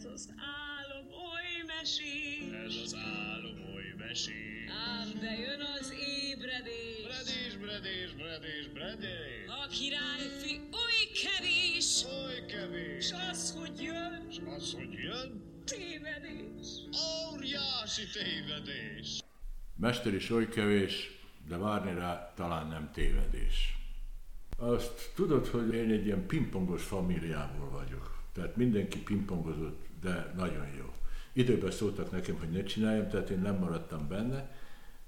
Ez az álom oly mesés. Ez az álom oly mesés. Ám bejön az ébredés. Bredés, bredés, bredés, bredés. A királyfi oly kevés. Oly kevés. S az, hogy jön, S az, hogy jön, tévedés. óriási tévedés. Mester is oly kevés, de várni rá talán nem tévedés. Azt tudod, hogy én egy ilyen pingpongos familiából vagyok. Tehát mindenki pingpongozott, de nagyon jó. Időben szóltak nekem, hogy ne csináljam, tehát én nem maradtam benne,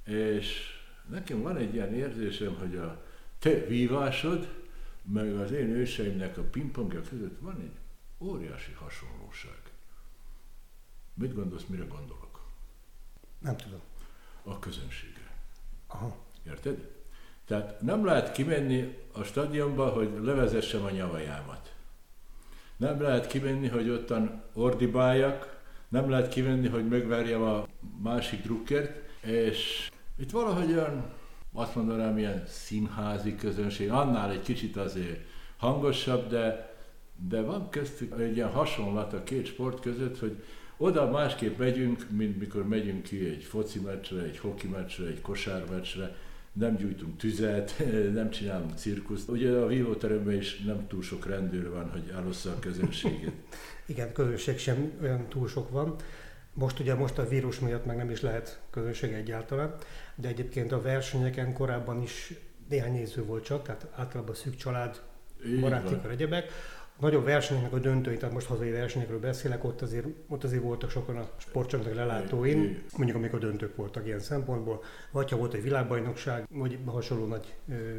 és nekem van egy ilyen érzésem, hogy a te vívásod, meg az én őseimnek a pingpongja között van egy óriási hasonlóság. Mit gondolsz, mire gondolok? Nem tudom. A közönségre. Aha. Érted? Tehát nem lehet kimenni a stadionba, hogy levezessem a nyavajámat. Nem lehet kimenni, hogy ottan ordibáljak, nem lehet kimenni, hogy megverjem a másik drukkert, és itt valahogy olyan, azt mondanám, ilyen színházi közönség, annál egy kicsit azért hangosabb, de, de van köztük egy ilyen hasonlat a két sport között, hogy oda másképp megyünk, mint mikor megyünk ki egy foci meccsre, egy hoki meccsre, egy kosármeccsre, nem gyújtunk tüzet, nem csinálunk cirkuszt. Ugye a vívóteremben is nem túl sok rendőr van, hogy elossza a közönséget. Igen, közönség sem olyan túl sok van. Most ugye most a vírus miatt meg nem is lehet közönség egyáltalán, de egyébként a versenyeken korábban is néhány néző volt csak, tehát általában szűk család, barátik, egyebek. Nagyobb versenyeknek a döntői, tehát most hazai versenyekről beszélek, ott azért, ott azért voltak sokan a sportcsapatnak lelátóin, mondjuk amikor döntők voltak ilyen szempontból, vagy ha volt egy világbajnokság, vagy hasonló nagy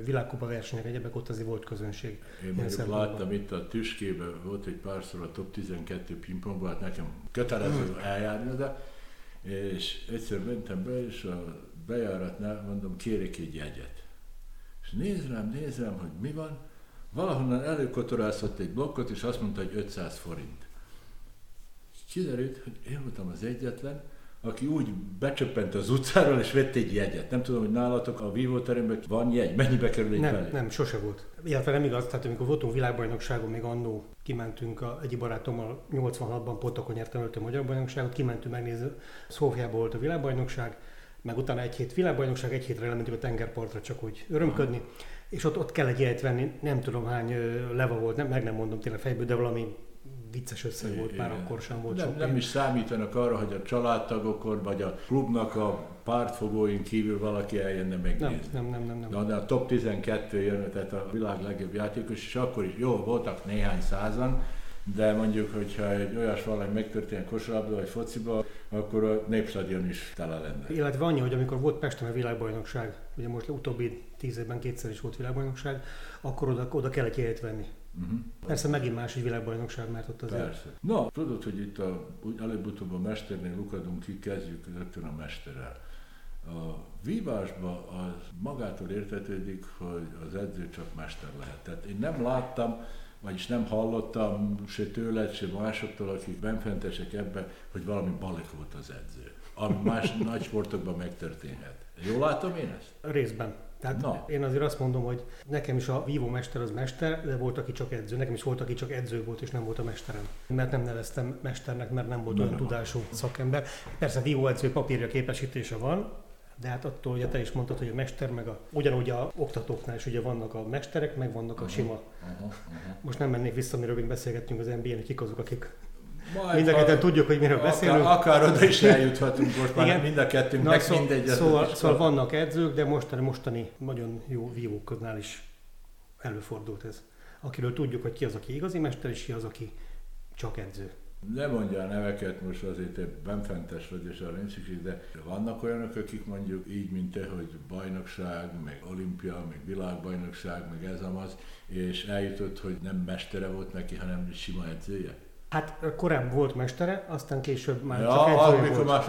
világkupa versenyek, egyebek, ott azért volt közönség. Én mondjuk láttam itt a Tüskében, volt egy párszor a top 12 pingpongban, hát nekem kötelező eljárni oda, és egyszer mentem be, és a bejáratnál mondom, kérek egy jegyet. És néz rám, néz rám, hogy mi van, valahonnan előkotorászott egy blokkot, és azt mondta, hogy 500 forint. Kiderült, hogy én voltam az egyetlen, aki úgy becsöppent az utcáról, és vett egy jegyet. Nem tudom, hogy nálatok a vívóteremben van jegy, mennyibe kerül egy Nem, belé? nem, sose volt. Illetve nem igaz, tehát amikor voltunk világbajnokságon, még annó kimentünk a, egyik barátommal 86-ban Potokon nyertem előtt a magyar bajnokságot, kimentünk megnézni, Szófiában volt a világbajnokság, meg utána egy hét világbajnokság, egy hétre elmentünk a tengerpartra csak úgy örömködni, és ott, ott kell egy jegyet venni, nem tudom hány leva volt, nem, meg nem mondom tényleg fejből, de valami vicces összeg volt, már Igen. akkor sem volt nem, sok nem pénz. is számítanak arra, hogy a családtagokon vagy a klubnak a pártfogóin kívül valaki eljönne Nem, megnézni. nem, nem, nem, nem. De, de a top 12 jön, tehát a világ legjobb játékos, és akkor is jó, voltak néhány százan, de mondjuk, hogyha egy olyas valami megtörténik kosarlabda vagy fociba, akkor a népstadion is tele lenne. Illetve annyi, hogy amikor volt Pesten a világbajnokság, ugye most utóbbi tíz évben kétszer is volt világbajnokság, akkor oda, oda kell egy jegyet venni. Uh-huh. Persze megint más egy világbajnokság, mert ott azért... Persze. No, tudod, hogy itt a, előbb-utóbb a mesternél lukadunk ki, kezdjük rögtön a mesterrel. A vívásban az magától értetődik, hogy az edző csak mester lehet. Tehát én nem láttam, vagyis nem hallottam se tőled, se másoktól, akik benfentesek ebbe, hogy valami balek volt az edző. Ami más nagy sportokban megtörténhet. Jól látom én ezt? Részben. Tehát Na. én azért azt mondom, hogy nekem is a vívó mester az mester, de volt, aki csak edző. Nekem is volt, aki csak edző volt, és nem volt a mesterem. Mert nem neveztem mesternek, mert nem volt Nem, olyan tudású szakember. Persze vívó edző papírja képesítése van, de hát attól, ugye te is mondtad, hogy a mester, meg a, ugyanúgy a oktatóknál is ugye vannak a mesterek, meg vannak a sima. Uh-huh, uh-huh. Most nem mennék vissza, miről még beszélgettünk az NBA-n, hogy kik azok, akik Majd, mind a ketten tudjuk, hogy miről beszélünk. Akár, akár oda is eljuthatunk most már Igen. mind a kettőnknek, Na, Na, szó, mindegy. szóval, szóval van. vannak edzők, de mostani, mostani nagyon jó vívóknál is előfordult ez. Akiről tudjuk, hogy ki az, aki igazi mester, és ki az, aki csak edző. Ne mondjál neveket, most azért te benfentes vagy, és arra nincs szükség, de vannak olyanok, akik mondjuk így, mint te, hogy bajnokság, meg olimpia, meg világbajnokság, meg ez amaz, és eljutott, hogy nem mestere volt neki, hanem sima edzője. Hát korábban volt mestere, aztán később már csak ja, az edzője volt. más,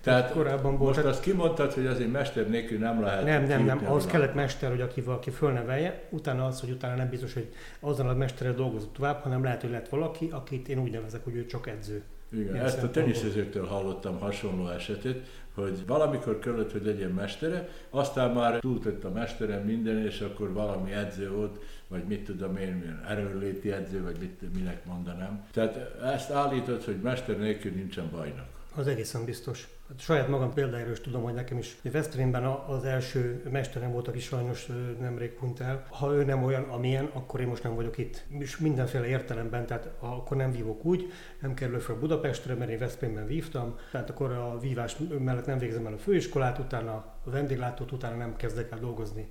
tehát korábban volt, most azt kimondtad, hogy azért mester nélkül nem lehet Nem, nem, nem, ahhoz világba. kellett mester, hogy aki valaki fölnevelje, utána az, hogy utána nem biztos, hogy azon a mesterrel dolgozott tovább, hanem lehet, hogy lett valaki, akit én úgy nevezek, hogy ő csak edző. Igen, Ilyen ezt a teniszezőktől hallottam hasonló esetet, hogy valamikor kellett, hogy legyen mestere, aztán már túltett a mestere minden, és akkor valami edző volt, vagy mit tudom én, milyen erőléti edző, vagy mit, minek mondanám. Tehát ezt állított, hogy mester nélkül nincsen bajnok. Az egészen biztos. Hát saját magam példájáról is tudom, hogy nekem is Veszprémben az első mesterem volt, aki sajnos nemrég hunyt el. Ha ő nem olyan, amilyen, akkor én most nem vagyok itt. És mindenféle értelemben, tehát akkor nem vívok úgy, nem kerülök fel Budapestre, mert én Veszprémben vívtam, tehát akkor a vívás mellett nem végzem el a főiskolát, utána a vendéglátót, utána nem kezdek el dolgozni.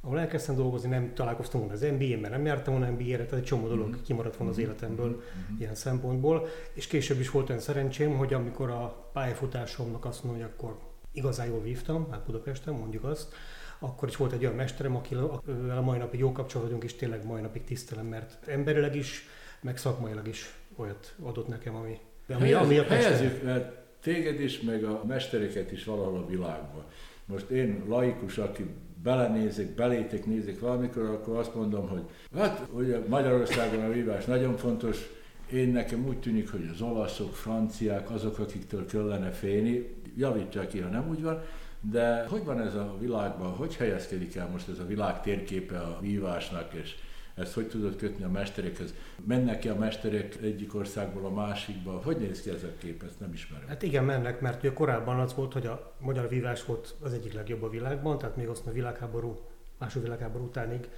Ahol elkezdtem dolgozni, nem találkoztam volna az NBA-n, mert nem jártam volna NBA-re, tehát egy csomó dolog kimaradt volna az életemből ilyen szempontból. És később is volt olyan szerencsém, hogy amikor a pályafutásomnak azt mondom, hogy akkor igazán jól vívtam, hát Budapesten, mondjuk azt, akkor is volt egy olyan mesterem, akivel a mai napig jó kapcsolat vagyunk, és tényleg mai napig tisztelem, mert emberileg is, meg szakmailag is olyat adott nekem, ami, ami, ami a helyezzük mert téged is, meg a mestereket is valahol a világban. Most én laikus, aki belenézek, belétek nézek valamikor, akkor azt mondom, hogy hát ugye Magyarországon a vívás nagyon fontos, én nekem úgy tűnik, hogy az olaszok, franciák, azok, akiktől kellene félni, javítsák ki, ha nem úgy van, de hogy van ez a világban, hogy helyezkedik el most ez a világ térképe a vívásnak, és ezt hogy tudod kötni a mesterekhez? Mennek ki a mesterek egyik országból a másikba? Hogy néz ki ez a kép? Ezt nem ismerem. Hát igen, mennek, mert ugye korábban az volt, hogy a magyar vívás volt az egyik legjobb a világban, tehát még azt a világháború, második világháború utánig,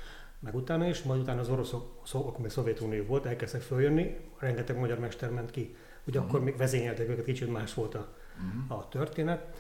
meg utána is, majd utána az oroszok, szó, akkor még Szovjetunió volt, elkezdtek följönni, rengeteg magyar mester ment ki. Ugye Mhm. akkor még vezényeltek őket, kicsit más volt a, a történet.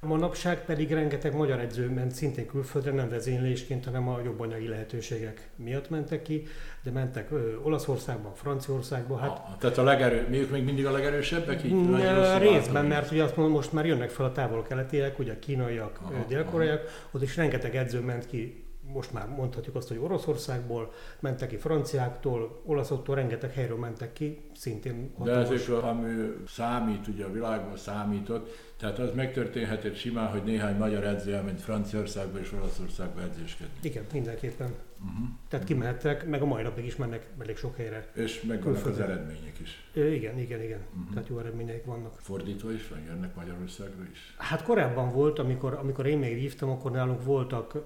Manapság pedig rengeteg magyar edző ment szintén külföldre, nem vezénylésként, hanem a jobb anyagi lehetőségek miatt mentek ki, de mentek ö, Olaszországba, Franciaországba, hát Ah, tehát a legerő, miük még mindig a legerősebbek? Így rosszul Részben, látom. mert ugye azt mondom, most már jönnek fel a távol-keletiek, ugye a kínaiak, dél-koreaiak, ott is rengeteg edző ment ki, most már mondhatjuk azt, hogy Oroszországból, mentek ki franciáktól, olaszoktól, rengeteg helyről mentek ki, szintén De hatalmas. ezek, ami számít, ugye a világban számított, tehát az megtörténhetett simán, hogy néhány magyar edző elment Franciaországba és Olaszországba edzősködni. Igen, mindenképpen. Uh-huh. Tehát kimehettek, meg a mai napig is mennek elég sok helyre. És megvannak az eredmények is. Ö, igen, igen, igen. Uh-huh. Tehát jó eredményeik vannak. Fordítva is van, jönnek Magyarországra is. Hát korábban volt, amikor, amikor én még vívtam, akkor nálunk voltak,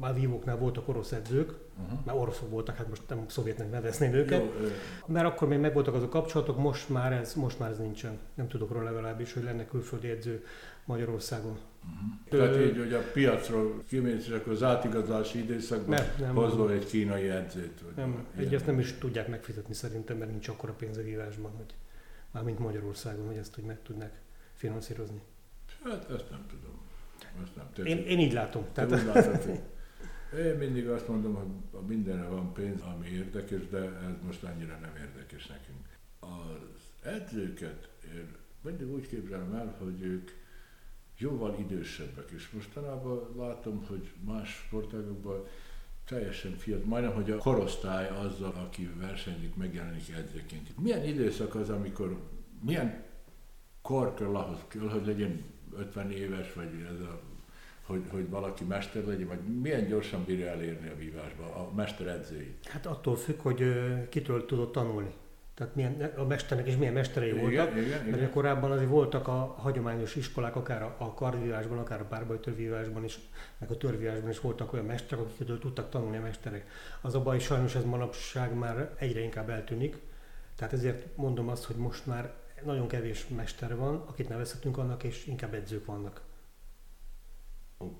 már vívóknál voltak orosz edzők, Uh-huh. már oroszok voltak, hát most nem szovjetnek nevezném őket, Jó, mert akkor még megvoltak azok a kapcsolatok, most már ez, most már ez nincsen. Nem tudok róla legalábbis, hogy lenne külföldi edző Magyarországon. uh-huh. Tehát így, hogy a piacról kimész, és akkor az átigazolási időszakban Nem, nem, hozol egy kínai edzőt. Vagy nem, ilyen. egy azt nem is tudják megfizetni szerintem, mert nincs akkora pénz a vívásban, hogy mármint Magyarországon, hogy ezt úgy meg tudnak finanszírozni. Hát ezt nem tudom. Ezt nem. Én, én így látom. Te Tehát, úgy látod, én mindig azt mondom, hogy a mindenre van pénz, ami érdekes, de ez most annyira nem érdekes nekünk. Az edzőket én mindig úgy képzelem el, hogy ők jóval idősebbek, és mostanában látom, hogy más sportágokban teljesen fiatal, majdnem, hogy a korosztály azzal, aki versenyzik, megjelenik edzőként. Milyen időszak az, amikor, milyen kor kell ahhoz kell, hogy legyen 50 éves, vagy ez a hogy, hogy valaki mester legyen, vagy milyen gyorsan bírja elérni a vívásba a mester edzői. hát attól függ, hogy kitől tudott tanulni. Tehát milyen, a mesternek is milyen mesterei voltak. igen, igen, Mert igen. korábban azért voltak a hagyományos iskolák, akár a a kardvívásban, akár a párbajtörvívásban is, meg a törvívásban is voltak olyan mesterek, akikről tudtak tanulni a mesterek. Az a baj, sajnos ez manapság már egyre inkább eltűnik. Tehát ezért mondom azt, hogy most már nagyon kevés mester van, akit nevezhetünk annak, és inkább edzők vannak.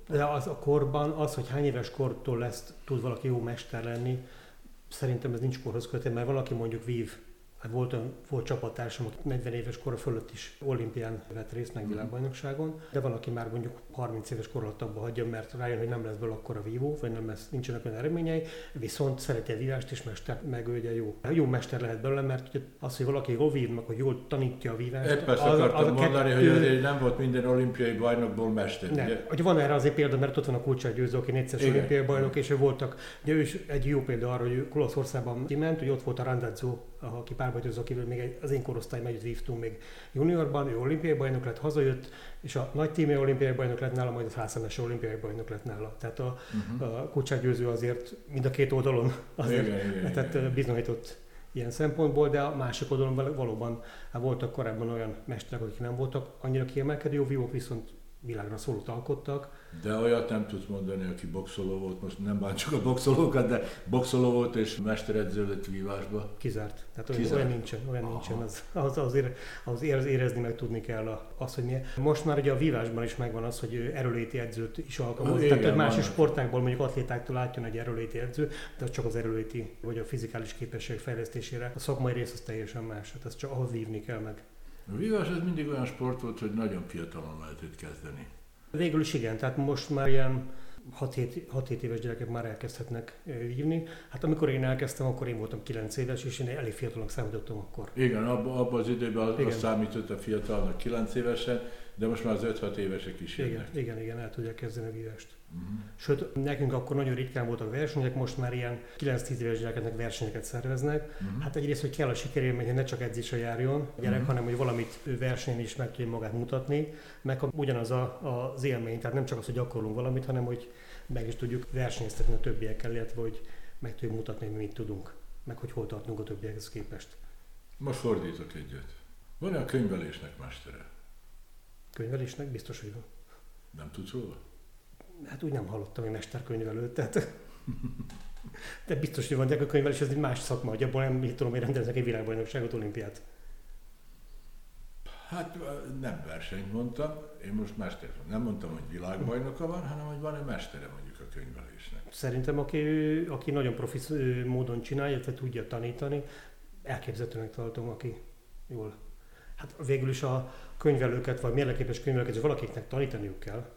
De az a korban, az, hogy hány éves kortól lesz, tud valaki jó mester lenni, szerintem ez nincs korhoz kötve, mert valaki mondjuk vív. Hát volt, volt csapattársam, aki 40 éves kora fölött is olimpián vett részt, meg Mhm. világbajnokságon, de van, aki már mondjuk 30 éves kor alatt abba hagyja, mert rájön, hogy nem lesz belőle akkora vívó, vagy nem lesz, nincsenek olyan eredményei, viszont szereti a vívást, és mester, meg ugye jó. Jó mester lehet belőle, mert ugye az, hogy valaki jól vív, meg hogy jól tanítja a vívást, Épp ezt az- akartam az a mondani, kettő- hogy azért nem volt minden olimpiai bajnokból mester, nem. ugye? Ugye van erre azért példa, mert ott van a Kulcsár Győző, aki négyszeres Igen. olimpiai bajnok, és ő voltak, ugye ő is egy jó példa arra, hogy Olaszországban kiment, hogy ott volt a Randazzo, aki párbajtozó, akivel még az én korosztály együtt vívtunk még juniorban, ő olimpiai bajnok lett, hazajött, és a nagy tímé olimpiai bajnok lett nála, majd az házszemes olimpiai bajnok lett nála. Tehát a, Uh-huh. a Kulcsár Győző azért mind a két oldalon azért Igen, igen, tehát igen. bizonyított ilyen szempontból, de a másik oldalon valóban hát voltak korábban olyan mesterek, akik nem voltak annyira kiemelkedő jó vívók, viszont világra szólót alkottak. De olyat nem tudsz mondani, aki boxoló volt, most nem bántsuk a boxolókat, de boxoló volt és mesteredző lett vívásba. Kizárt. Tehát Kizárt. olyan nincsen, olyan Aha. nincsen. Az, az, az érez, érezni meg tudni kell a- az, hogy milyen. Most már ugye a vívásban is megvan az, hogy erőléti edzőt is alkalmaz. Igen, Tehát másik vannak. sportákból mondjuk atlétáktól átjön egy erőléti edző, de az csak az erőléti vagy a fizikális képesség fejlesztésére. A szakmai rész az teljesen más. Hát ezt csak ahhoz vívni kell meg. A vívás az mindig olyan sport volt, hogy nagyon fiatalon lehetett kezdeni. Végül is igen, tehát most már ilyen 6-7 éves gyerekek már elkezdhetnek ö, vívni. Hát amikor én elkezdtem, akkor én voltam 9 éves, és én elég fiatalnak számítottam akkor. Igen, abban abba az időben az, Igen. az számított a fiatalnak 9 évesen, de most már az 5-6 évesek is Igen, igen, igen, el tudják kezdeni a vívást. Uh-huh. Sőt, nekünk akkor nagyon ritkán voltak versenyek, most már ilyen 9-10 éves gyerekeknek versenyeket szerveznek. Uh-huh. Hát egyrészt, hogy kell a sikerélmény, hogy ne csak edzésre járjon a gyerek, Mhm. hanem hogy valamit ő versenyen is meg tudja magát mutatni, meg ugyanaz a, az élmény, tehát nem csak az, hogy gyakorlunk valamit, hanem hogy meg is tudjuk versenyeztetni a többiekkel, illetve hogy meg tudjuk mutatni, hogy mi mit tudunk, meg hogy hol tartunk a többiekhez képest. Most fordítok egyet. Van-e a könyvelésnek mestere? Könyvelésnek biztos, hogy van. Nem tudsz róla? Hát úgy nem hallottam, hogy mesterkönyvelő, tehát... De biztos, hogy van, de a könyvelés ez egy más szakma, hogy abból nem mit tudom, hogy rendeznek egy világbajnokságot, olimpiát. Hát nem versenyt mondtam, én most mester. Nem mondtam, hogy világbajnoka van, hanem hogy van-e mestere mondjuk a könyvelésnek. Szerintem, aki, aki nagyon profi módon csinálja, illetve tudja tanítani, elképzelhetőnek tartom, aki jól. Hát végül is a könyvelőket, vagy mérleképes könyvelőket, és valakiknek tanítaniuk kell.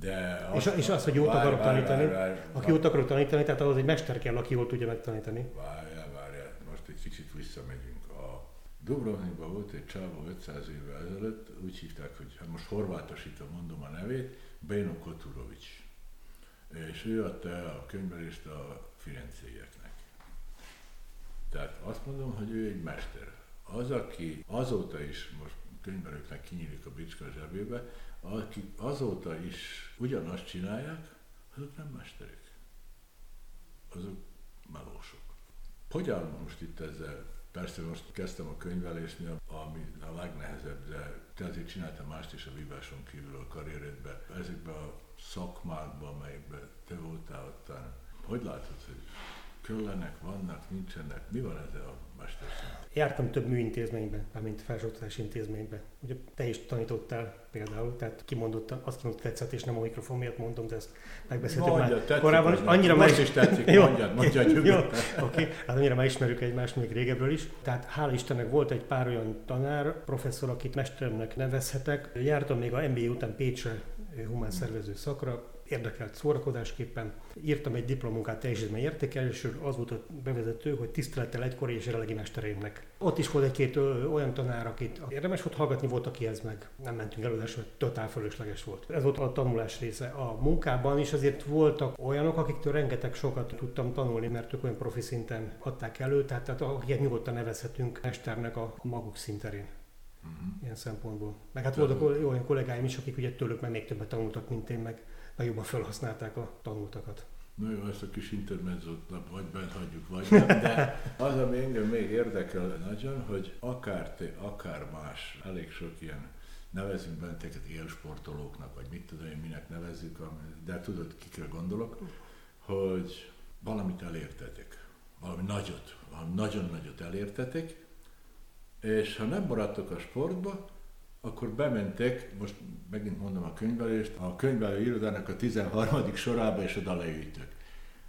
De És- és az, hogy jót várj, akarok várj, tanítani, várj, várj, Aki jót akarok tanítani, tehát ahhoz egy mester kell, aki jól tudja megtanítani. Várjál, várjál, most egy kicsit visszamegyünk. A Dubrovnikban volt egy csávó 500 évvel ezelőtt, úgy hívták, hogy hát most horvátosítva mondom a nevét, Beno Koturovics. És ő adta el a könyvelést a firencéieknek. Tehát azt mondom, hogy ő egy mester. Az, aki azóta is, most könyvelőknek kinyílik a bicska zsebébe, akik azóta is ugyanazt csinálják, azok nem mesterek. Azok melósok. Hogy állunk most itt ezzel? Persze most kezdtem a könyvelésnél, ami a legnehezebb, de te azért csináltam mást is a víváson kívül a karrieredben. Ezekben a szakmákban, amelyekben te voltál ottan. Hogy látod, hogy küllenek, vannak, nincsenek? Mi van ezzel a mesterszín? Jártam több műintézményben, mármint felsőoktatási intézményben. Ugye te is tanítottál például, tehát kimondottan, azt mondod, tetszett, és nem a mikrofon miatt mondom, de ezt megbeszéltük már tetszik korábban, az annyira Most meg- is tetszik, Jó, mondjad, mondjad Jó, oké, hát annyira megismerjük egymást még régebről is. Tehát hál' Istennek volt egy pár olyan tanár, professzor, akit mesteremnek nevezhetek. Jártam még a MBA után Pécsre humán szervező szakra, érdekelt szórakozásképpen. Írtam egy diplomunkát teljesítmény értékelésről, az volt a bevezető, hogy tisztelettel egykori és jelenlegi mestereimnek. Ott is volt egy-két olyan tanár, akit érdemes volt hallgatni, volt, akihez meg nem mentünk előadásra, totál fölösleges volt. Ez volt a tanulás része. A munkában is azért voltak olyanok, akiktől rengeteg sokat tudtam tanulni, mert ők olyan profi szinten adták elő, tehát, tehát akiket nyugodtan nevezhetünk mesternek a maguk szinterén Mhm. ilyen szempontból. Meg hát voltak oly- olyan kollégáim is, akik ugye tőlük meg még többet tanultak, mint én, meg, meg jobban felhasználták a tanultakat. Na jó, ezt a kis intermezzót vagy bent hagyjuk, vagy nem, de az, ami engem még érdekel nagyon, hogy akár te, akár más, elég sok ilyen nevezünk benteket élsportolóknak, vagy mit tudom én, minek nevezzük, de tudod, kikre gondolok, hogy valamit elértetek, valami nagyot, valami nagyon nagyot elértetek, és ha nem maradtok a sportba, akkor bementek, most megint mondom a könyvelést, a könyvelő irodának a 13. sorába, és oda leütök.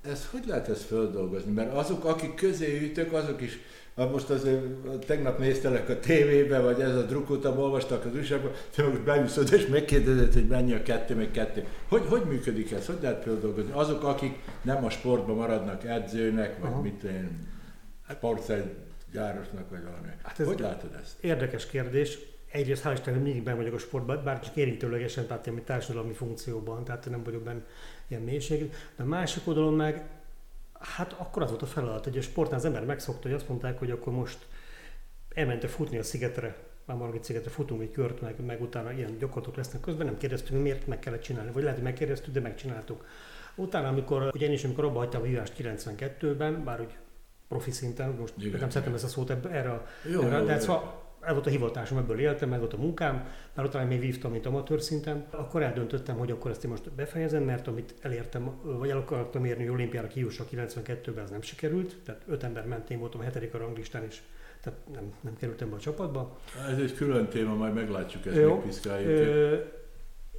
Ez hogy lehet ezt földolgozni? Mert azok, akik közé ütök, azok is, ha most azért tegnap néztelek a tévébe, vagy ez a drukkótam, olvastak az újságban, te most beülsz oda, és megkérdezed, hogy mennyi a kettő, meg kettő. Hogy, hogy működik ez? Hogy lehet földolgozni? Azok, akik nem a sportban maradnak edzőnek, vagy Aha. mit én, gyárosnak, vagy valami. Hát ez- hogy látod ezt? Érdekes kérdés. Egyrészt hál' Istennek mindig benne vagyok a sportban, bár csak érintőlegesen, tehát ilyen társadalmi funkcióban, tehát nem vagyok benne ilyen mélység. De a másik oldalon meg, hát akkor az volt a feladat, hogy a sportnál az ember megszokta, hogy azt mondták, hogy akkor most elmentek futni a szigetre, már Margit szigetre futunk egy kört, meg, meg utána ilyen gyakorlatok lesznek közben, nem kérdeztük, hogy miért meg kellett csinálni, vagy lehet, hogy megkérdeztük, de megcsináltuk. Utána, amikor, ugye én is, amikor abba hagytam a vívást 92-ben, bár úgy profi szinten, most Igen, nem szeretem ezt a szót ebbe, erre, Jó, erre jó, de jó. szóval ez volt a hivatásom, ebből éltem, ez volt a munkám, már utána még vívtam, mint amatőr szinten. Akkor eldöntöttem, hogy akkor ezt én most befejezem, mert amit elértem, vagy el akartam érni olimpiára kiúsra 92-ben, az nem sikerült. Tehát öt ember mentén voltam a hetedik a ranglistán, és tehát nem, nem kerültem be a csapatba. Ez egy külön téma, majd meglátjuk ezt, Jó. megpiszkáljuk. Ö,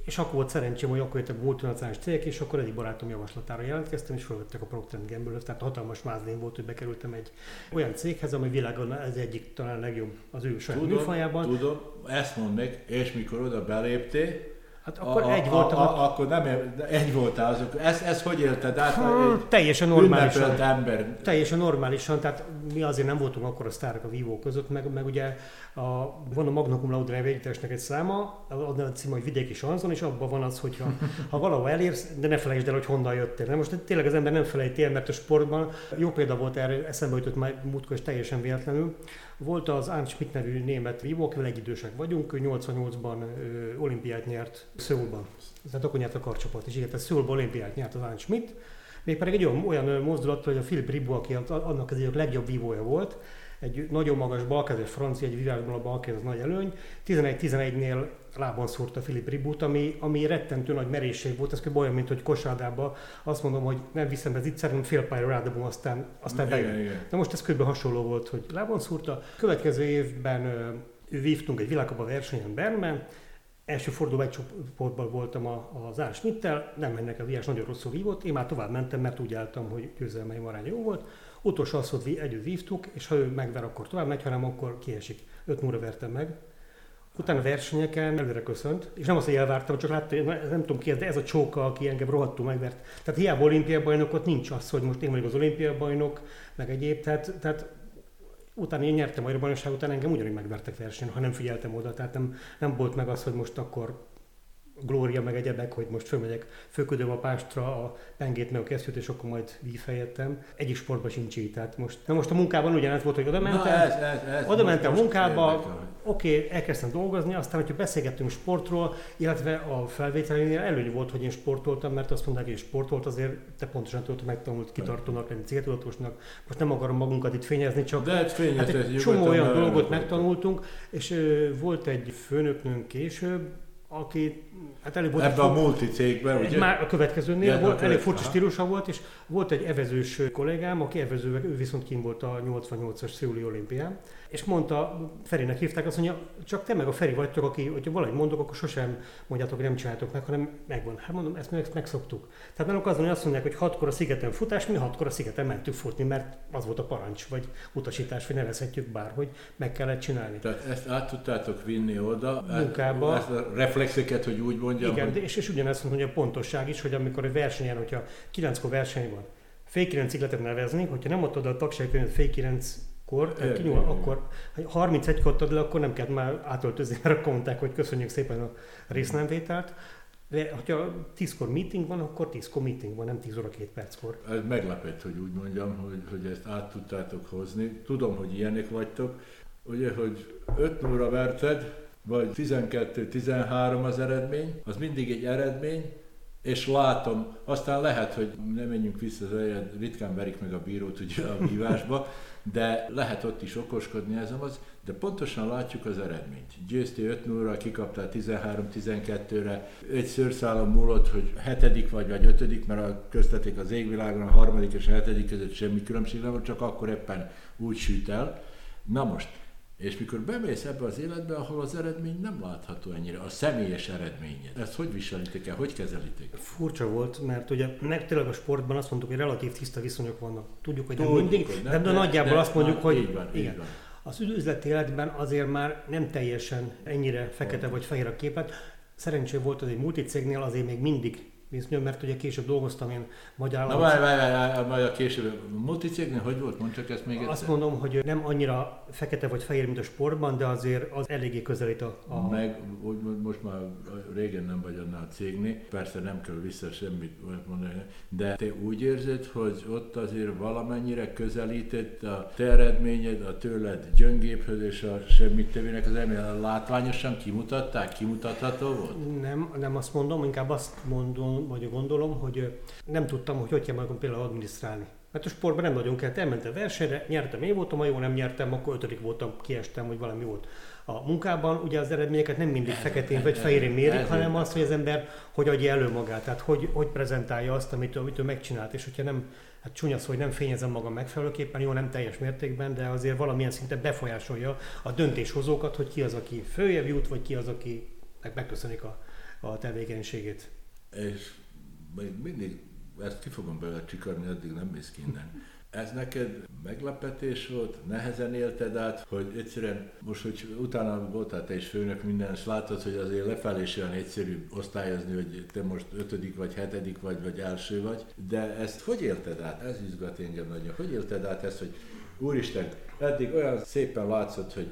és akkor volt szerencsém, hogy akkor jöttek multinacionális cégek, és akkor egyik barátom javaslatára jelentkeztem, és felvettek a Procter Gamble-höz, tehát hatalmas mázlén volt, hogy bekerültem egy olyan céghez, ami világon ez egyik talán legjobb az ő saját Tudom, műfajában. tudom, ezt mondd meg, és mikor oda beléptél, Hát akkor a, egy a, voltam, a, a, a, akkor nem, egy voltál azok. Ezt, ezt hogy élted át? ha, Egy teljesen normálisan. ember. Teljesen normálisan, tehát mi azért nem voltunk akkor a sztárok a vívók között, meg, meg ugye a, van a Magna Cum Laude együttesnek egy száma, az a cím, hogy vidéki sanzon, és abban van az, hogy ha, ha valahol elérsz, de ne felejtsd el, hogy honnan jöttél. De most tényleg az ember nem felejti el, mert a sportban jó példa volt erre, eszembe jutott már múltkor, és teljesen véletlenül. Volt az Arndt Schmidt nevű német vívó, akivel egyidősek vagyunk, ő 88-ban ö, olimpiát nyert Szöulban. Tehát akkor nyert a karcsapat is, igen, tehát Szöulban olimpiát nyert az Arndt Schmidt, mégpedig egy olyan, olyan mozdulattal, hogy a Philip Ribbo, aki annak az idők legjobb vívója volt, egy nagyon magas balkezes francia, egy vívásban a balkez az nagy előny. 11-11-nél lábon szúrta Philip Ribut, ami, ami rettentő nagy merészség volt, ez kb. olyan, mint hogy kosárdába azt mondom, hogy nem viszem be itt szerintem fél pályára rádobom, aztán, aztán bejön. Na most ez kb. hasonló volt, hogy lábon szúrta. Következő évben ö, vívtunk egy világkapa versenyen Bernben, első forduló egy csoportban voltam a- az Ár Schmidt-tel, nem mennek a viás, nagyon rosszul vívott, én már tovább mentem, mert úgy álltam, hogy győzelmeim arány jó volt. Utolsó az, hogy együtt vívtuk, és ha ő megver, akkor tovább megy, hanem akkor kiesik. 5 0 vertem meg. Utána versenyeken előre köszönt, és nem azt, hogy elvártam, csak láttam, nem, tudom ki ez, de ez a csóka, aki engem rohadtul megvert. Tehát hiába olimpiai bajnok, ott nincs az, hogy most én vagyok az olimpiai bajnok, meg egyéb, tehát, tehát utána én nyertem a bajnokság után engem ugyanúgy megvertek versenyen, ha nem figyeltem oda, tehát nem, nem volt meg az, hogy most akkor glória meg egyebek, hogy most fölmegyek, fölködöm a pástra a pengét meg a kesztyűt, és akkor majd vív helyettem. Egyik sportban sincs így, tehát most, na most a munkában ugyanez volt, hogy oda mentem, ez, ez, ez. oda mentem a munkába, oké, okay, elkezdtem dolgozni, aztán, hogyha beszélgettünk sportról, illetve a felvételénél előny volt, hogy én sportoltam, mert azt mondták, hogy én sportolt, azért te pontosan tudod, hogy megtanult kitartónak lenni, céltudatosnak. Most nem akarom magunkat itt fényezni, csak De egy fényes, Hát egy csomó olyan dolgot megtanultunk, és ö, volt egy főnöknőnk később, aki hát elég volt Ebben a multicégben, ugye? Már a következőnél Ja, volt, elég furcsa stílusa volt, és volt egy evezős kollégám, aki evezővel, ő viszont kim volt a 88-as Szőuli olimpián, és mondta, Ferinek hívták, azt mondja, csak te meg a Feri vagytok, aki, hogyha valamit mondok, akkor sosem mondjátok, hogy nem csináltok meg, hanem megvan. Hát mondom, ezt meg, megszoktuk. Tehát náluk azon, hogy azt mondják, hogy hatkor a szigeten futás, mi hatkor a szigeten mentünk futni, mert az volt a parancs, vagy utasítás, vagy nevezhetjük bárhogy, meg kellett csinálni. Tehát ezt át tudtátok vinni oda, Munkába. ezt a reflexeket, hogy úgy mondjam, Igen, hogy és, és ugyanezt hogy a pontosság is, hogy amikor egy versenyen, hogyha 9-kor verseny van, fél 9 lehetett nevezni, hogyha nem adtad a tagságkönyvet fél 9-kor, tehát kinyúl, akkor ha 31-kor adtad le, akkor nem kellett már átöltözni, mert akkor mondták, hogy köszönjük szépen a résznemvételt. De hogyha 10-kor meeting van, akkor 10-kor meeting van, nem 10 óra 2 perckor. ez meglepett, hogy úgy mondjam, hogy, hogy ezt át tudtátok hozni. Tudom, hogy ilyenek vagytok. Ugye, hogy 5 óra verted, vagy 12-13 az eredmény, az mindig egy eredmény, és látom, aztán lehet, hogy nem menjünk vissza az eljed, ritkán verik meg a bírót ugye a vívásba, de lehet ott is okoskodni ezen az, de pontosan látjuk az eredményt. Győztél 5 0 kikaptál 13-12-re, egy szőrszálon múlott, hogy hetedik vagy, vagy ötödik, mert a közteték az égvilágon a harmadik és a hetedik között semmi különbség nem volt, csak akkor éppen úgy süt el. Na most, és mikor bemész ebbe az életbe, ahol az eredmény nem látható ennyire, a személyes eredményed. Ezt hogy viselitek el, hogy kezelitek? Furcsa volt, mert ugye tényleg a sportban azt mondtuk, hogy relatív tiszta viszonyok vannak. Tudjuk, hogy nem Tudjuk, mindig, hogy de, nem, de, de- nagyjából de- azt mondjuk, na, hogy így van, így igen. van. Az üzleti életben azért már nem teljesen ennyire fekete vagy fehér a képlet. Szerencsé volt az egy multicégnél, azért még mindig viszonylag, mert ugye később dolgoztam én magyar Na várj, várj, várj, várj, a később. Multicégnél hogy volt? Mondd csak ezt még egyszer. Azt mondom, hogy nem annyira fekete vagy fehér, mint a sportban, de azért az eléggé közelít a... a Meg, úgy, most már régen nem vagy annál a cégnél, persze nem kell vissza semmit mondani, de te úgy érzed, hogy ott azért valamennyire közelített a te eredményed, a tőled gyöngéphöz és a semmit tevének az eredmény, látványosan kimutatták, kimutatható volt? Nem, nem azt mondom, inkább azt mondom, vagy gondolom, hogy nem tudtam, hogy hogy kell magam például adminisztrálni. Mert a sportban nem nagyon kellett, elmentem versenyre, nyertem én voltam, ha jó nem nyertem, akkor ötödik voltam, kiestem, hogy valami volt. A munkában ugye az eredményeket nem mindig feketén vagy fehérén mérik, hanem azt, hogy az ember hogy adja elő magát, tehát hogy, hogy prezentálja azt, amit, amit ő megcsinált, és hogyha nem, hát csúnya szó, hogy nem fényezem magam megfelelőképpen, jó, nem teljes mértékben, de azért valamilyen szinten befolyásolja a döntéshozókat, hogy ki az, aki följebb jut, vagy ki az, aki meg megköszönik a, a tevékenységét. És még mindig ezt ki fogom belőle csikarni, addig nem mész ki innen. Ez neked meglepetés volt, nehezen élted át, hogy egyszerűen most, hogy utána voltál te is főnök minden, és látod, hogy azért lefelé is olyan egyszerű osztályozni, hogy te most ötödik vagy hetedik vagy, vagy első vagy, de ezt hogy élted át? Ez izgat engem nagyon. Hogy élted át ezt, hogy úristen, eddig olyan szépen látszott, hogy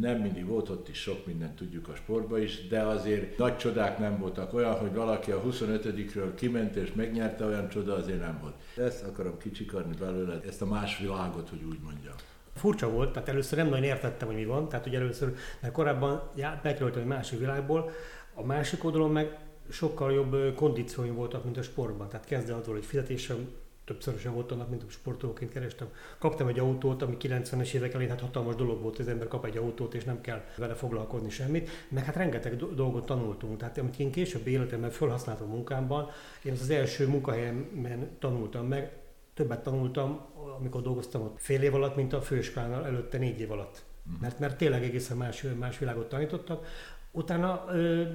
nem mindig volt ott is sok mindent tudjuk a sportban is, de azért nagy csodák nem voltak. Olyan, hogy valaki a 25-ről kiment és megnyerte, olyan csoda azért nem volt. Ezt akarom kicsikarni belőle, ezt a más világot, hogy úgy mondjam. Furcsa volt, tehát először nem nagyon értettem, hogy mi van, tehát ugye először, mert korábban bekerültem egy másik világból, a másik oldalon meg sokkal jobb kondícióim voltak, mint a sportban. Tehát kezdve attól, hogy fizetésem többszörösen volt annak, mint sportolóként kerestem. Kaptam egy autót, ami 90-es évek elején hát hatalmas dolog volt, hogy az ember kap egy autót, és nem kell vele foglalkozni semmit. Meg hát rengeteg do- dolgot tanultunk. Tehát amit én később életemben felhasználtam a munkámban, én az, az első munkahelyemen tanultam meg, többet tanultam, amikor dolgoztam ott fél év alatt, mint a főiskolánál előtte négy év alatt. Mert, mert tényleg egészen más, más világot tanítottak. Utána,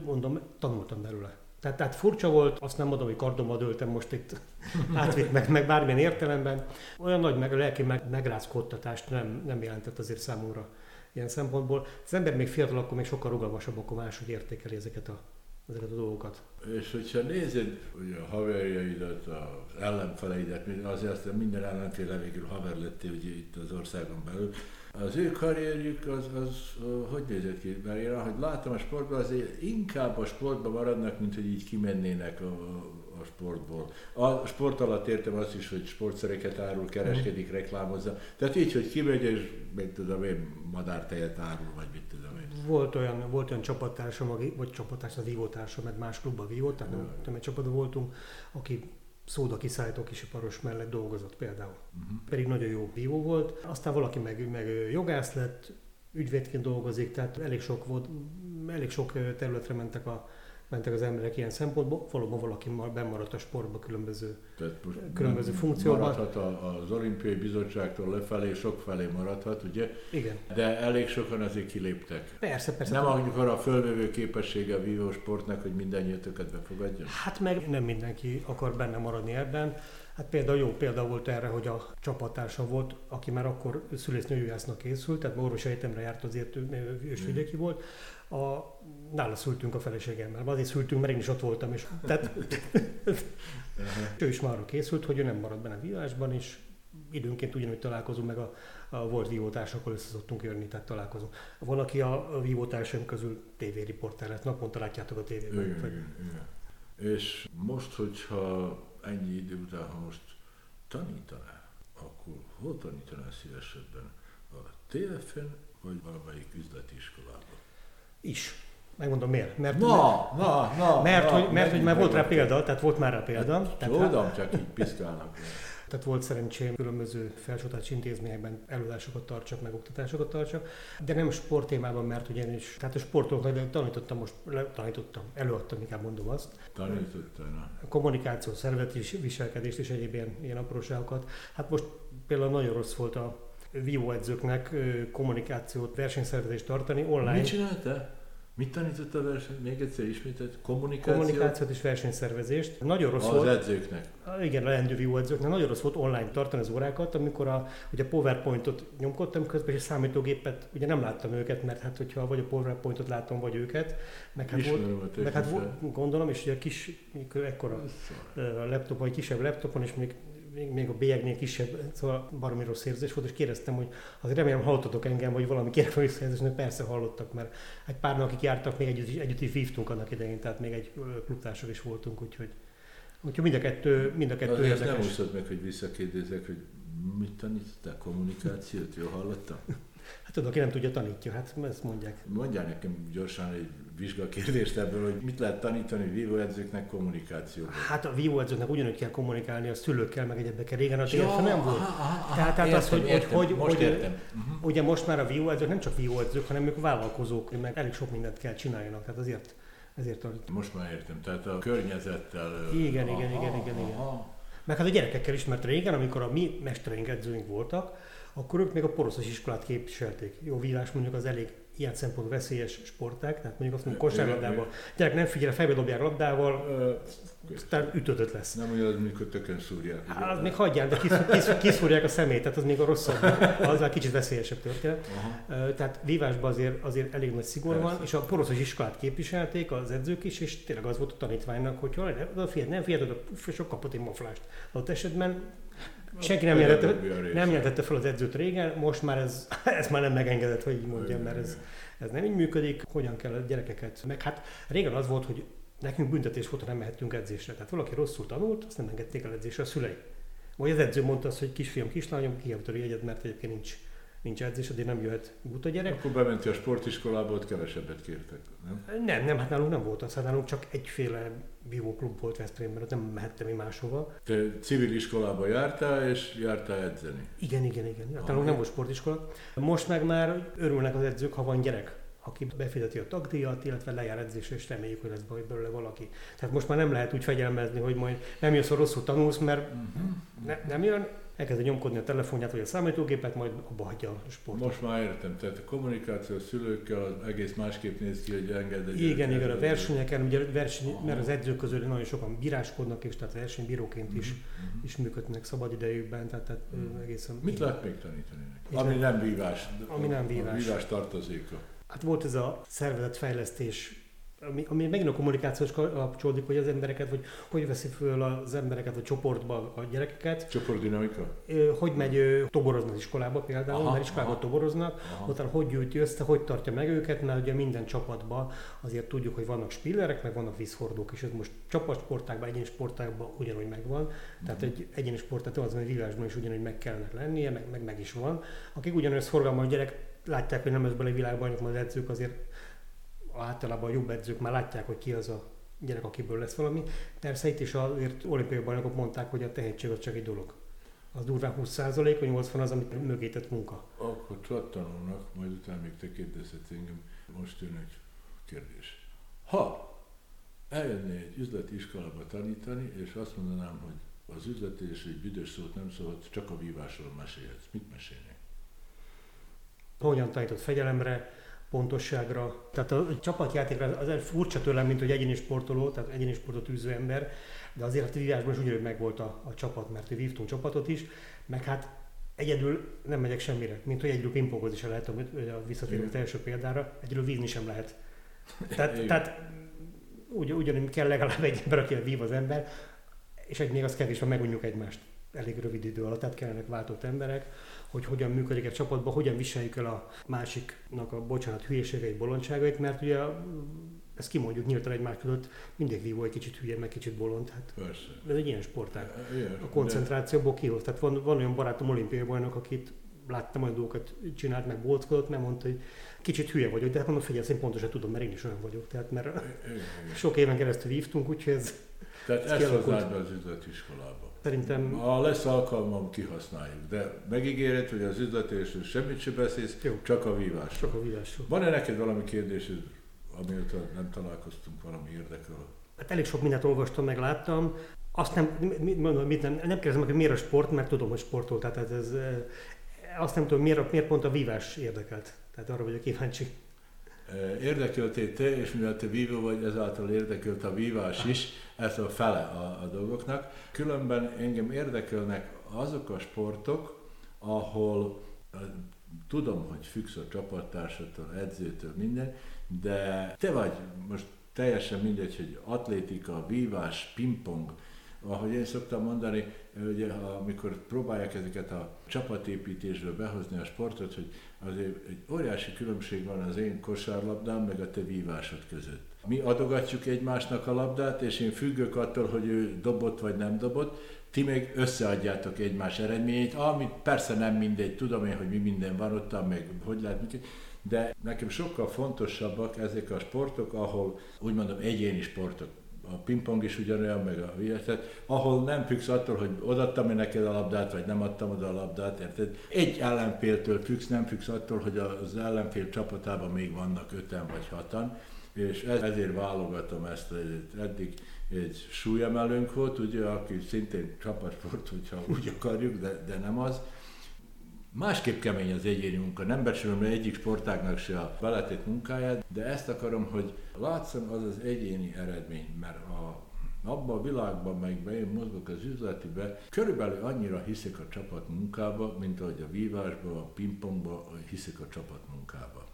mondom, tanultam belőle. Tehát, tehát furcsa volt, azt nem mondom, hogy kardomba döltem most itt átvitt meg, meg bármilyen értelemben. Olyan nagy meg, lelki meg, megrázkódtatást nem, nem jelentett azért számomra ilyen szempontból. Az ember még fiatal, akkor még sokkal rugalmasabb, akkor máshogy értékeli ezeket a, ezeket a dolgokat. És hogyha nézed ugye a haverjaidat, az ellenfeleidet, azért aztán minden ellenféle végül haver lettél ugye itt az országon belül, az ő karrierjük az, az hogy nézett ki? Mert én ahogy látom a sportban, azért inkább a sportban maradnak, mint hogy így kimennének a, a sportból. A sport alatt értem azt is, hogy sportszereket árul, kereskedik, reklámozza. Tehát így, hogy kimegy és meg tudom én, madártejet árul, vagy mit tudom én. Volt olyan, volt olyan csapattársam, vagy csapattársam, vívótársam, mert más klubban vívott, tehát nem, nem egy csapatban voltunk, aki szóda kiszállító kisiparos mellett dolgozott például. Uh-huh. Pedig nagyon jó vívó volt. Aztán valaki meg, meg jogász lett, ügyvédként dolgozik, tehát elég sok volt, elég sok területre mentek, a, mentek az emberek ilyen szempontból. Valóban valaki ma- bennmaradt a sportba különböző Tehát most Különböző funkcióban. Maradhat az olimpiai bizottságtól lefelé, sok felé maradhat, ugye? Igen. De elég sokan azért kiléptek. Persze, persze. Nem amikor a fölvevő képessége a vívó sportnak, hogy mindannyiatokat befogadjon? Hát meg nem mindenki akar benne maradni ebben. Hát például jó példa volt erre, hogy a csapattársam volt, aki már akkor szülésznőjogásznak készült, tehát orvosi egyetemre járt azért, ősvidéki volt. A, nála szültünk a feleségemmel, azért szültünk, mert én is ott voltam, és tehát ő is már arra készült, hogy ő nem marad benne a vívásban, és időnként ugyanúgy találkozunk, meg a, a volt vívótársakkal össze szoktunk jönni, tehát találkozunk. Van, aki a, vívótársaim közül tévériporter lett, naponta látjátok a tévében. Igen, igen, igen. És most, hogyha ennyi idő után, ha most tanítanál, akkor hol tanítanál szívesebben? A TFN, vagy valamelyik üzleti iskolában? Is. Megmondom miért. Mert, Na, na, na, mert, na, hogy, mert hogy már volt rá példa, tehát volt már rá példa. Tehát, hát- Tudom, csak így piszkálnak. Tehát volt szerencsém különböző felsőoktatási intézményekben előadásokat tartsak, meg oktatásokat tartsak, de nem sport témában, mert ugye én is, tehát a sportolóknak de tanítottam most, tanítottam, előadtam, inkább mondom azt, Tanítottál, na. kommunikáció, szervezeti viselkedést és egyéb ilyen, ilyen apróságokat. Hát most például nagyon rossz volt a vívóedzőknek kommunikációt, versenyszervezést tartani online. Mit csináltál? Mit tanítottál verseny? Még egyszer ismételt? Kommunikáció? kommunikációt és versenyszervezést. Nagyon rossz Az volt. edzőknek. Ah, Igen, a leendő vívóedzőknek nagyon rossz volt online tartani az órákat, amikor a, ugye a PowerPointot nyomkodtam közben, és a számítógépet, ugye nem láttam őket, mert hát hogyha vagy a PowerPointot látom, vagy őket, meg hát, Ismerem a volt, meg hát volt, gondolom, és ugye a kis, ekkora laptop, vagy kisebb laptopon, és még még, még a bélyegnél kisebb, szóval baromi rossz érzés volt, és kérdeztem, hogy azért remélem hallottatok engem, vagy valami kérek visszajelzést, hogy persze hallottak, mert egy pár akik jártak, még együtt együtt is vívtunk annak idején, tehát még egy klubtársak is voltunk, úgyhogy, úgyhogy mind a kettő, mind a kettő nem érdekes. úszod meg, hogy visszakérdezek, hogy mit tanítottál? Kommunikációt? Jól hallottam? Hát tudod, aki nem tudja, tanítja, hát ezt mondják. Mondjál nekem gyorsan egy vizsgakérdést ebből, hogy mit lehet tanítani vívóedzőknek kommunikációban. Hát a vívóedzőknek ugyanúgy kell kommunikálni a szülőkkel, meg egyebekkel. Régen az Ja, nem volt. aha, aha, tehát tehát az, hogy, értem, hogy, most hogy, értem. Mhm. Ugye most már a vívóedzők nem csak vívóedzők, hanem ők vállalkozók, meg elég sok mindent kell csináljanak. Tehát azért, ezért a Most már értem, tehát a környezettel... Igen, igen, igen, igen, igen. aha. Meg hát a gyerekekkel is, mert régen, amikor a mi mestereink, edzőink voltak, akkor ők még a poroszos iskolát képviselték. Jó vívás mondjuk az elég ilyen szempont veszélyes sporták, tehát mondjuk azt mondjuk kosárlabdával. Gyerek nem figyel, fejbe dobják labdával, Ö, aztán ütötött lesz. Nem olyan, amikor tökön szúrják. Hát, az még hagyján, de kiszúr, kiszúr, kiszúrják a szemét, tehát az még a rosszabb, az már kicsit veszélyesebb történet. Aha. Tehát vívásban azért, azért elég nagy szigor van, és a poroszos iskolát képviselték az edzők is, és tényleg az volt a tanítványnak, hogy ha nem figyelj, nem figyelj, sok kapott egy maflást. Adott esetben senki nem jelentette, nem jelentette fel az edzőt régen, most már ez, ez már nem megengedett, hogy így mondjam, mert ez, ez nem így működik. Hogyan kell a gyerekeket, meg hát régen az volt, hogy nekünk büntetés volt, ha nem mehettünk edzésre. Tehát valaki rosszul tanult, azt nem engedték el edzésre a szülei. Vagy az edző mondta azt, hogy kisfiam, kislányom, kijavítani jegyet, mert egyébként nincs, nincs edzés, addig nem jöhet buta gyerek. Akkor bementi a sportiskolába, ott kevesebbet kértek, nem? Nem, nem, hát nálunk nem volt az, hát nálunk csak egyféle vívóklub volt Veszprémben, ott nem mehettem én máshova. Te civil iskolába jártál, és jártál edzeni. Igen, igen, igen. Hát nálunk nem volt sportiskola. Most meg már örülnek az edzők, ha van gyerek, aki befizeti a tagdíjat, illetve lejár edzésre, és reméljük, hogy lesz belőle valaki. Tehát most már nem lehet úgy fegyelmezni, hogy majd nem jössz, ha rosszul tanulsz, mert ne, nem jön, elkezdi nyomkodni a telefonját vagy a számítógépet, majd abba hagyja a sportot. Most már értem, tehát a kommunikáció a szülőkkel az egész másképp néz ki, hogy enged egy Igen, igen, a versenyeken, ugye verseny, Aha. mert az edzők közül nagyon sokan bíráskodnak, és tehát versenybíróként is, Mhm. is működnek szabadidejükben, tehát, tehát Mhm. ö, egészen... Mit lehet még tanítani neki? Ami nem vívás. Ami nem A vívás. vívás tartozéka. Hát volt ez a szervezetfejlesztés, ami, ami megint a kommunikációs kapcsolódik, hogy az embereket, vagy hogy veszi föl az embereket a csoportba a gyerekeket, Csoportdinamika? Hogy megy toborozni az iskolába például, Aha, mert iskolába aha. toboroznak, Aha. utána hogy gyűjti össze, hogy tartja meg őket, mert ugye minden csapatban azért tudjuk, hogy vannak spillerek, meg vannak vízhordók, és ez most csapatsportákban, egyéni sportákban ugyanúgy megvan. Tehát egy egyéni sportát az, hogy vívásban is ugyanúgy meg kellene lennie, meg, meg, meg is van. Akik ugyanolyan szorgalmas gyerek, látják, hogy nem lesz bele világbajnok, majd az edzők azért általában a jobb edzők már látják, hogy ki az a gyerek, akiből lesz valami. Persze itt is azért olimpiai bajnokok mondták, hogy a tehetség az csak egy dolog. Az durván 20% vagy 80 az, amit mögé tett munka. Akkor csak tanulnak, majd utána még te kérdezhetsz engem. Most jön egy kérdés. Ha eljönné egy üzleti iskolába tanítani, és azt mondanám, hogy az üzletés egy büdös szót nem szabad, csak a vívásról mesélhetsz. Mit mesélnék? Hogyan tanított fegyelemre, pontosságra. Tehát a csapatjátékra az egy furcsa tőlem, mint hogy egyéni sportoló, tehát egyéni sportot űző ember, de azért a vívásban is ugyanúgy megvolt a, a csapat, mert vívtunk csapatot is, meg hát egyedül nem megyek semmire, mint hogy egyedül pingpongozni sem lehet, a visszatérő az első példára, egyedül vízni sem lehet. Tehát, tehát ugy, ugyanúgy kell legalább egy ember, aki vív az ember, és egy még az kevés, ha megunjuk egymást elég rövid idő alatt, tehát kellenek váltott emberek, hogy hogyan működik egy csapatban, hogyan viseljük el a másiknak a, bocsánat, hülyeségeit, bolondságait, mert ugye ezt kimondjuk nyíltan egymás között, mindig vívó egy kicsit hülye, meg kicsit bolond, hát Persze. ez egy ilyen sportág. Igen, A koncentrációból kihoz. Tehát van, van olyan barátom olimpiai bajnok, akit láttam, hogy dolgokat csinált, meg bolckodott, nem mondta, hogy kicsit hülye vagyok, de hát mondom, figyelj, én pontosan tudom, mert én is olyan vagyok. Tehát mert igen, igen. sok éven keresztül vívtunk, úgyhogy ez Tehát Ez kialakult. hoznád be az üzletiskolába. Szerintem Ha lesz alkalmam, kihasználjuk. De megígéred, hogy az üzletésről semmit sem beszélsz, Jó. csak a vívás. sok a vívásról. Van-e neked valami kérdésed, amióta nem találkoztunk, valami érdekel? Hát elég sok mindent olvastam, meg láttam. Azt nem, mit, mondom, mit nem, nem kérdezem meg, hogy miért a sport, mert tudom, hogy sportol. Tehát ez, ez, azt nem tudom, miért, miért pont a vívás érdekelt. Tehát arra vagyok kíváncsi. Érdekeltél te, és mivel te vívó vagy, ezáltal érdekelt a vívás is, ez a fele a, a dolgoknak. Különben engem érdekelnek azok a sportok, ahol tudom, hogy függsz a csapattársattól, edzőtől, minden, de te vagy most teljesen mindegy, hogy atlétika, vívás, pingpong, ahogy én szoktam mondani, ugye, amikor próbálják ezeket a csapatépítésről behozni a sportot, hogy azért egy óriási különbség van az én kosárlabdám, meg a te vívásod között. Mi adogatjuk egymásnak a labdát, és én függök attól, hogy ő dobott vagy nem dobott, ti még összeadjátok egymás eredményét, amit persze nem mindegy, tudom én, hogy mi minden van ott, meg hogy lehet, de nekem sokkal fontosabbak ezek a sportok, ahol úgy mondom egyéni sportok, a pingpong is ugyanolyan, meg a tehát ahol nem függsz attól, hogy odaadtam-e neked a labdát, vagy nem adtam oda a labdát, érted? Egy ellenféltől függsz, nem függsz attól, hogy az ellenfél csapatában még vannak öten vagy hatan, és ezért válogatom ezt, eddig egy súlyemelőnk volt, ugye, aki szintén csapatsport, hogyha úgy akarjuk, de, de nem az. Másképp kemény az egyéni munka, nem becsülöm egyik sportágnak se a beletét munkáját, de ezt akarom, hogy látszom az az egyéni eredmény, mert a abban a világban, melyikben én mozgok az üzletibe, körülbelül annyira hiszek a csapat munkába, mint ahogy a vívásba, a pingpongba hiszek a csapat munkába.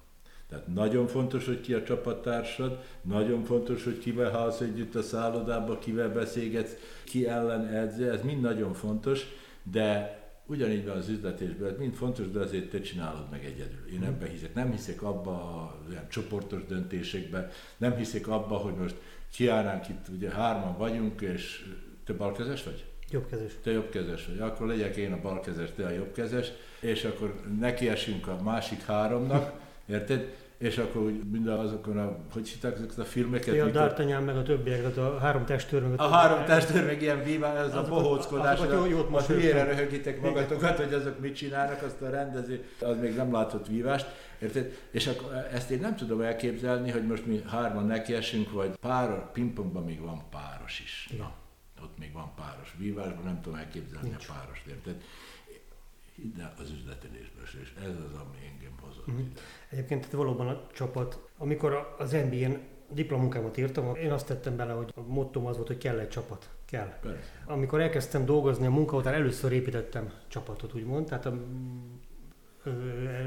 Tehát nagyon fontos, hogy ki a csapattársad, nagyon fontos, hogy kivel halsz együtt a szállodába, kivel beszélgetsz, ki ellen edze, ez mind nagyon fontos, de ugyanígy van az üzletésben, ez mind fontos, de azért te csinálod meg egyedül. Én mhm. ebben hiszek. Nem hiszek abba a olyan csoportos döntésekbe, nem hiszek abba, hogy most kiállnánk itt, ugye hárman vagyunk, és te balkezes vagy? Jobbkezes. Te jobbkezes vagy. Akkor legyek én a balkezes, te a jobbkezes, és akkor nekiesünk a másik háromnak, Érted? És akkor úgy mind azokon a, hogy hitták ezeket a filmeket? Ja, a D'Artagnan meg a többiek, tehát a három testőr meg a, a három testőr meg ilyen víván, ez a bohóckodás, azokat, azokat jót a hülyére röhögitek magatokat, hogy azok mit csinálnak, azt a rendező, az még nem látott vívást, érted? És akkor ezt én nem tudom elképzelni, hogy most mi hárman nekiesünk, vagy pár, pingpongban még van páros is. Ja. Ott még van páros. Vívásban nem tudom elképzelni Nincs. a páros, érted? De az üzletelésben és ez az, ami engem hozott mm. ide. Egyébként valóban a csapat, amikor az NBA-n diplomunkámat írtam, én azt tettem bele, hogy a mottom az volt, hogy kell egy csapat. Kell. Persze. Amikor elkezdtem dolgozni a munka után, először építettem csapatot, úgymond. Tehát a,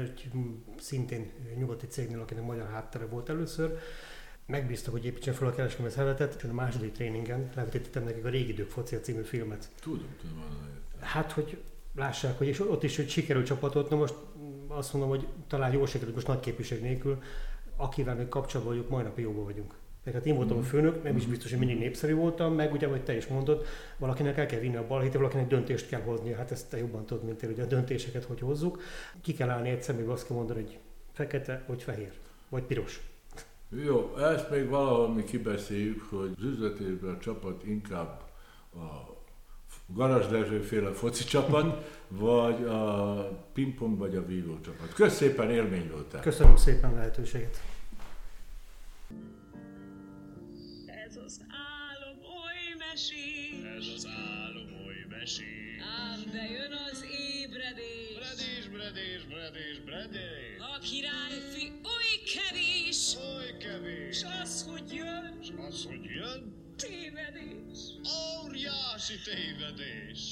egy szintén nyugati cégnél, akinek magyar háttere volt először, megbíztak, hogy építsen fel a kereskedelmi szervezetet, és a második tréningen levetítettem nekik a Régi idők focia című filmet. Tudom, tudom. Hát, hogy lássák, hogy és ott is, hogy sikerült csapatot, na most azt mondom, hogy talán jól sikerült, most nagy képviség nélkül, akivel még kapcsolatban vagyunk, majd napi jóban vagyunk. Meg hát én voltam a főnök, nem is biztos, hogy mindig népszerű voltam, meg ugye, hogy te is mondod, valakinek el kell vinni a balhét, valakinek döntést kell hozni, hát ezt te jobban tudod, mint én, hogy a döntéseket hogy hozzuk. Ki kell állni egyszer, még azt kell mondani, hogy fekete, vagy fehér, vagy piros. Jó, ezt még valahol mi kibeszéljük, hogy az üzletében a csapat inkább a Garas Dezső féle foci csapat, vagy a pingpong, vagy a vívó csapat. Kösz szépen, élmény voltál. Köszönöm szépen a lehetőséget. Ez az álom oly mesés. Ez az álom oly mesés. Ám bejön az ébredés. Bredés, bredés, bredés, bredés. A királyfi oly kevés. Oly kevés. S az, hogy jön. S az, hogy jön. Tévedés. Óriási tévedés.